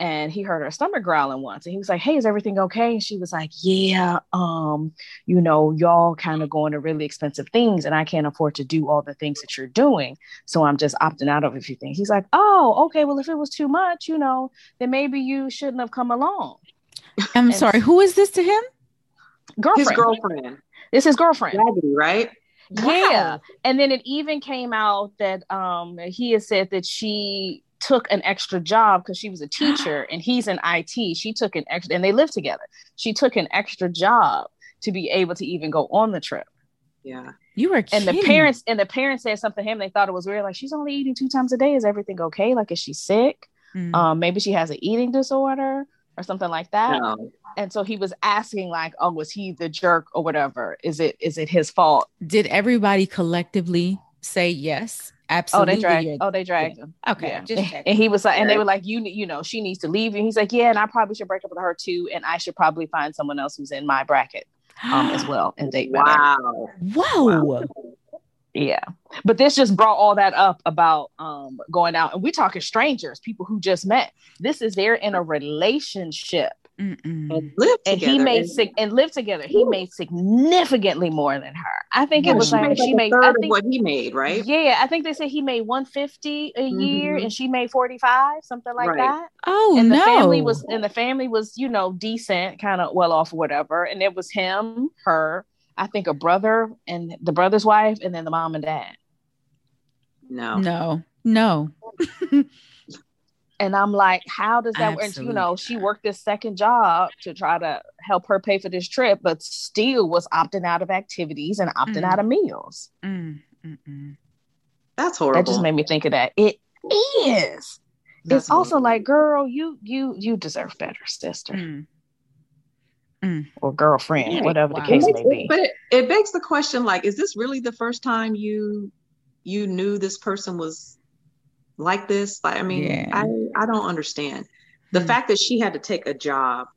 and he heard her stomach growling once and he was like hey is everything okay and she was like yeah um you know y'all kind of going to really expensive things and i can't afford to do all the things that you're doing so i'm just opting out of a few things he's like oh okay well if it was too much you know then maybe you shouldn't have come along I'm sorry. Who is this to him? Girlfriend. His girlfriend. It's his girlfriend. Gabby, right? Yeah. Wow. And then it even came out that um he has said that she took an extra job because she was a teacher and he's in IT. She took an extra and they live together. She took an extra job to be able to even go on the trip. Yeah. You were kidding. And the parents and the parents said something to him. They thought it was weird. Like she's only eating two times a day. Is everything okay? Like is she sick? Mm. Um, maybe she has an eating disorder or something like that. No. And so he was asking, like, oh, was he the jerk or whatever? Is it is it his fault? Did everybody collectively say yes? Absolutely. Oh, they dragged. Oh, they dragged yeah. him. Okay, yeah. just and he was like, and they were like, you, you know, she needs to leave. And he's like, yeah, and I probably should break up with her too, and I should probably find someone else who's in my bracket, um, as [gasps] well, and date. Wow. Whoa. Wow. Yeah, but this just brought all that up about um going out, and we're talking strangers, people who just met. This is they're in a relationship Mm-mm. and live and he made and, sig- and live together. He made significantly more than her. I think yeah, it was she like made she made I think, what he made, right? Yeah, I think they said he made one fifty a mm-hmm. year, and she made forty five, something like right. that. Oh and no! The family was and the family was you know decent, kind of well off, whatever. And it was him, her, I think a brother, and the brother's wife, and then the mom and dad. No, no, no. And I'm like, how does that work? And you know, she worked this second job to try to help her pay for this trip, but still was opting out of activities and opting mm. out of meals. Mm. That's horrible. That just made me think of that. It is. That's it's horrible. also like, girl, you you you deserve better, sister. Mm. Mm. Or girlfriend, yeah, whatever wow. the case may be. But it, it begs the question: like, is this really the first time you you knew this person was like this. Like, I mean, yeah. I, I don't understand. The mm fact that she had to take a job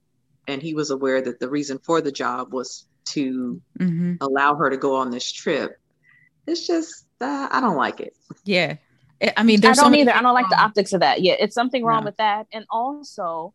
and he was aware that the reason for the job was to mm-hmm. allow her to go on this trip. It's just, uh, I don't like it. Yeah. I mean, I don't either. I don't like the optics of that. Yeah, it's something wrong no. with that. And also,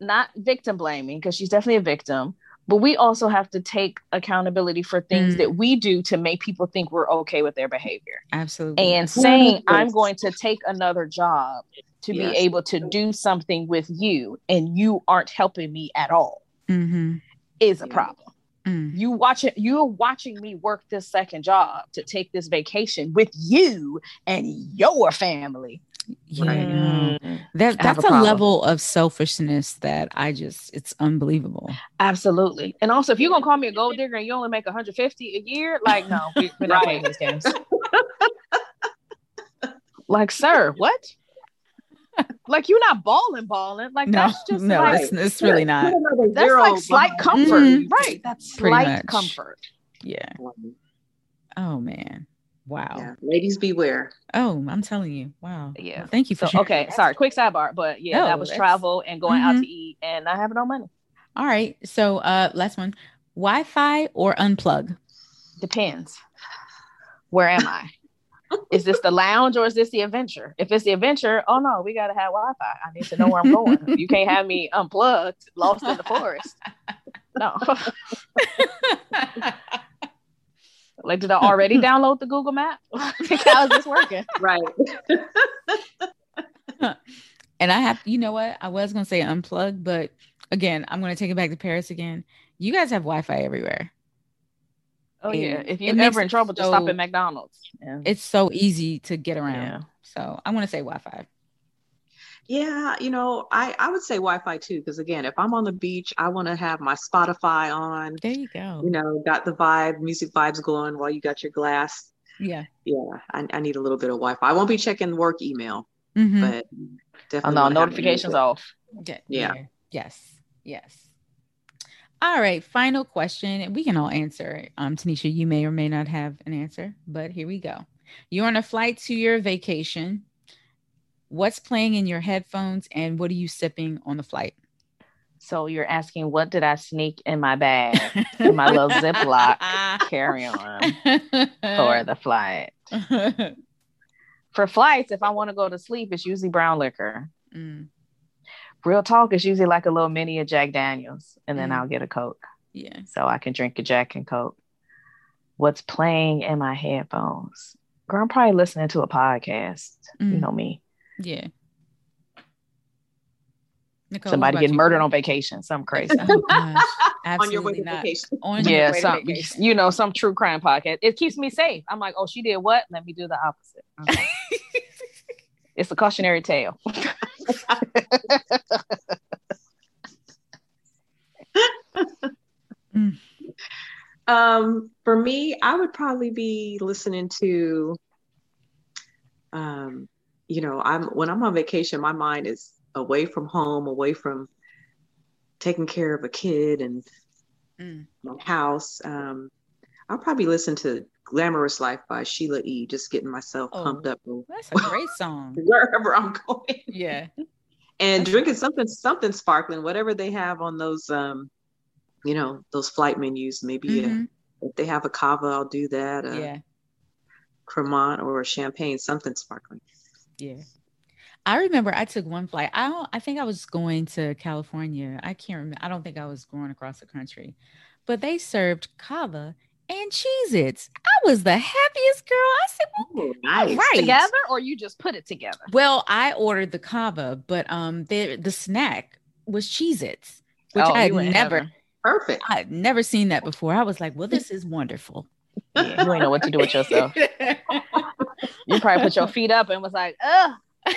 not victim blaming because she's definitely a victim, but we also have to take accountability for things mm. that we do to make people think we're okay with their behavior. Absolutely. And saying, I'm going to take another job to yes. be able to do something with you and you aren't helping me at all mm-hmm. is a problem. Mm. You watch it, you're watching me work this second job to take this vacation with you and your family. Yeah. Right. That that's a, a level of selfishness that I just it's unbelievable. Absolutely. And also if you're gonna call me a gold digger and you only make 150 a year, like no, we, are not playing these games. [laughs] like, sir, what? like you're not balling, balling. Like no, that's just no, like, it's, it's really not. That's like slight comfort, mm-hmm. right? That's slight comfort. Yeah. Oh man. Wow. Yeah. Ladies beware. Oh, I'm telling you. Wow. Yeah. Well, thank you for so, Okay, sorry. Quick sidebar, but yeah, that was travel and going mm-hmm. out to eat and not having no money. All right. So uh last one. Wi-Fi or unplug? Depends. Where am I? is this the lounge or is this the adventure? If it's the adventure, oh no, we gotta have Wi-Fi. I need to know where I'm going. you can't have me unplugged, lost in the forest. No. [laughs] [laughs] Like, did I already [laughs] download the Google Map? [laughs] How is this working? [laughs] Right. and I have, you know what? I was gonna say unplug, but again, I'm gonna take it back to Paris again. You guys have Wi-Fi everywhere. Oh and yeah. If you're ever in trouble, so, just stop at McDonald's. Yeah. It's so easy to get around. Yeah. So I'm gonna say Wi-Fi. Yeah, you know, I I would say Wi-Fi too because again, if I'm on the beach, I want to have my Spotify on. There you go. You know, got the vibe, music vibes going while you got your glass. Yeah. Yeah, I, I need a little bit of Wi-Fi. I won't be checking work email, mm-hmm. but definitely. Oh, no, notifications off. Yeah. yeah. Yes. Yes. All right, final question. And we can all answer. Um, Tanisha, you may or may not have an answer, but here we go. You're on a flight to your vacation what's playing in your headphones and what are you sipping on the flight? So you're asking what did I sneak in my bag in my little Ziploc [laughs] carry on [laughs] for the flight? for flights, if I want to go to sleep, it's usually brown liquor. Mm. Real talk is usually like a little mini of Jack Daniels, and then mm. I'll get a Coke. Yeah. So I can drink a Jack and Coke. What's playing in my headphones? Girl, I'm probably listening to a podcast. Mm. You know me. Yeah. Nicole, Somebody getting murdered on vacation. Some crazy. [laughs] Oh, [laughs] on your way to not. vacation. On [laughs] yeah, some vacation. you know, some true crime podcast. It keeps me safe. I'm like, oh, she did what? Let me do the opposite. Okay. it's a cautionary tale. um, for me, I would probably be listening to um you know, I'm when I'm on vacation, my mind is away from home, away from taking care of a kid and mm. my house. Um, I'll probably listen to Glamorous Life by Sheila E. Just getting myself oh, pumped up. That's a great song. [laughs] wherever I'm going. Yeah. and that's drinking something something sparkling, whatever they have on those um, you know, those flight menus. Maybe mm-hmm. a, if they have a cava, I'll do that. Uh, yeah. Cremant or champagne, something sparkling. Yeah. I remember I took one flight. I don't I think I was going to California. I can't remember. I don't think I was going across the country. But they served cava and Cheez Its. I was the happiest girl. I said, well, nice. right. Together or you just put it together? Well, I ordered the cava, but um the the snack was Cheez Its, which oh, I had never perfect. I had never seen that before. I was like, well, this is wonderful. Yeah, [laughs] you ain't know what to do with yourself. [laughs] you probably put your [laughs] feet up and was like, ugh. [laughs]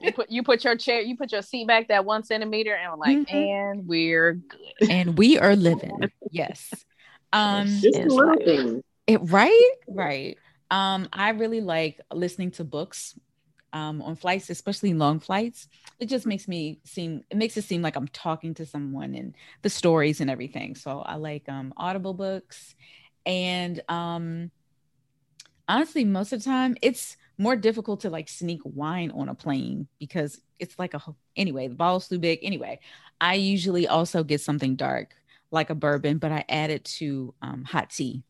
you put you put your chair, you put your seat back that one centimeter, and like, mm-hmm. and we're good, and we are living. Yes, um, living. It right, right. Um, I really like listening to books um, on flights, especially long flights. It just makes me seem it makes it seem like I'm talking to someone and the stories and everything. So I like um, Audible books, and um, honestly, most of the time it's more difficult to like sneak wine on a plane because it's like a anyway the bottle's too big. Anyway i usually also get something dark like a bourbon but i add it to um, hot tea.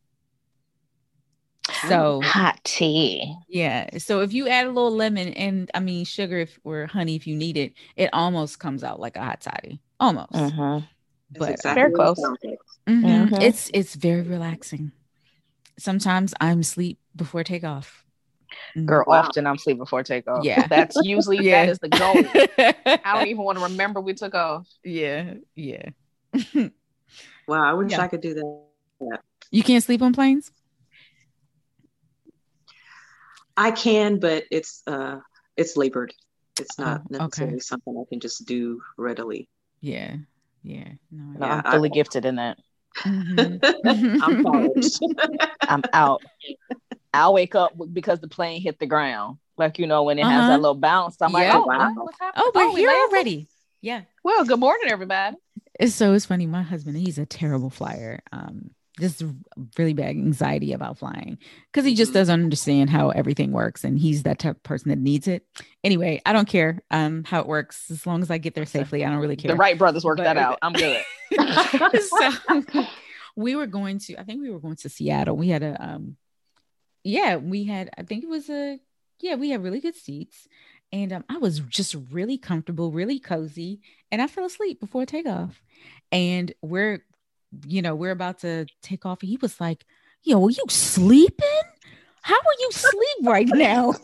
So hot tea. Yeah so if you add a little lemon and i mean sugar if or honey if you need it it almost comes out like a hot toddy almost. Mm-hmm. but exactly very close. mm-hmm. Mm-hmm. it's it's very relaxing. Sometimes i'm asleep before takeoff Mm, Girl, wow. often I'm sleep before takeoff. Yeah. That's usually [laughs] yeah. that is the goal. I don't [laughs] even want to remember we took off. Yeah. Yeah. [laughs] wow, I wish yeah. I could do that. You can't sleep on planes? I can, but it's uh it's labored. It's not oh, necessarily okay. something I can just do readily. Yeah. Yeah. No, no yeah, I'm fully I, gifted in that. Mm-hmm. I'm I'm out. I'll wake up because the plane hit the ground. Like, you know, when it uh-huh. has that little bounce. I'm yeah. like, oh, wow. Oh, we're oh, here we already. Yeah. Well, good morning, everybody. It's so it's funny. My husband, he's a terrible flyer. Um, just really bad anxiety about flying because he just mm-hmm. doesn't understand how everything works and he's that type of person that needs it anyway i don't care um how it works as long as i get there safely i don't really care the Wright brothers worked but, that out i'm good [laughs] so [laughs] we were going to i think we were going to seattle we had a um yeah, we had, I think it was a, yeah, we had really good seats. And um, I was just really comfortable, really cozy. And I fell asleep before takeoff. And we're, you know, we're about to take off. And he was like, Yo, are you sleeping? How are you sleep right now?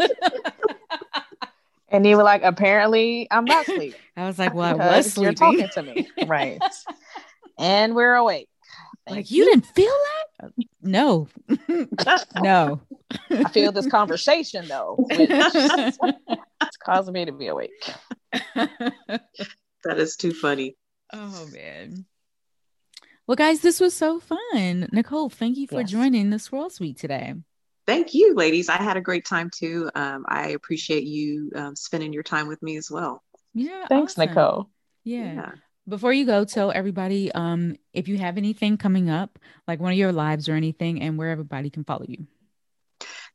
and you were like, apparently I'm not [laughs] sleeping. I was like, well, I was sleeping. You're talking to me. right. and we're awake. Like you didn't feel that? No, [laughs] no. I feel this conversation though. it's [laughs] causing me to be awake. that is too funny. Oh man. Well, guys, this was so fun. Nicole, thank you for yes. joining the Swirl Suite today. Thank you, ladies. I had a great time too. Um, I appreciate you um, spending your time with me as well. Yeah. Thanks, awesome. Nicole. Yeah. yeah. Before you go, tell everybody um, if you have anything coming up, like one of your lives or anything, and where everybody can follow you.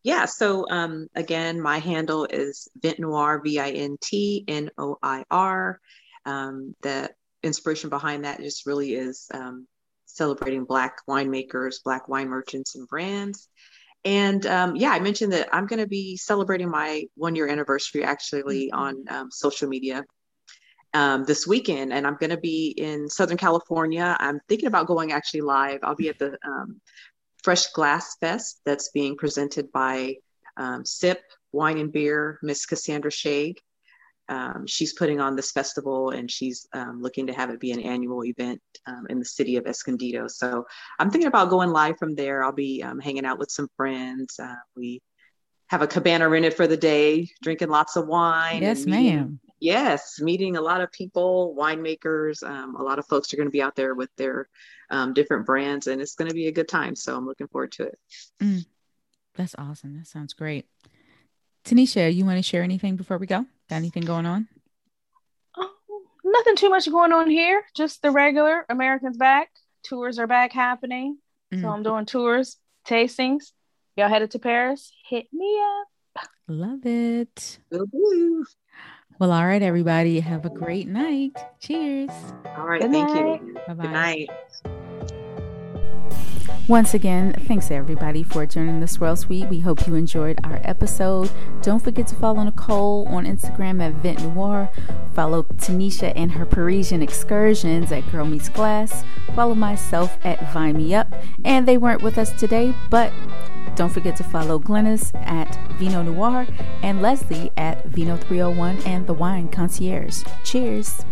Yeah. So um, again, my handle is Vintnoir, V I N T N O I R. Um, the inspiration behind that just really is um, celebrating Black winemakers, Black wine merchants, and brands. And um, yeah, I mentioned that I'm going to be celebrating my one year anniversary actually mm-hmm. on um, social media um, this weekend, and I'm going to be in Southern California. I'm thinking about going actually live. I'll be at the um, Fresh Glass Fest that's being presented by um, SIP Wine and Beer, Miss Cassandra Shag. Um, she's putting on this festival and she's um, looking to have it be an annual event um, in the city of Escondido. So I'm thinking about going live from there. I'll be hanging out with some friends. Uh, we have a cabana rented for the day, drinking lots of wine. Yes, ma'am yes, meeting a lot of people, winemakers. Um, a lot of folks are going to be out there with their um, different brands, and it's going to be a good time. So I'm looking forward to it. Mm, that's awesome. That sounds great. Tanisha, you want to share anything before we go? Got anything going on? Oh, nothing too much going on here. Just the regular Americans back. Tours are back happening. Mm. So I'm doing tours, tastings. Y'all headed to Paris? Hit me up. Love it. Well, all right, everybody. Have a great night. Cheers. All right. Good thank night. you. Bye-bye. Good night. Once again, thanks everybody for joining the Swirl Suite. We hope you enjoyed our episode. Don't forget to follow Nicole on Instagram at Vintnoir. Follow Tanisha and her Parisian excursions at Girl Meets Glass. Follow myself at Vine Me Up. And they weren't with us today, but don't forget to follow Glynis at Vino Noire and Leslie at Vino 301 and The Wine Concierge. Cheers.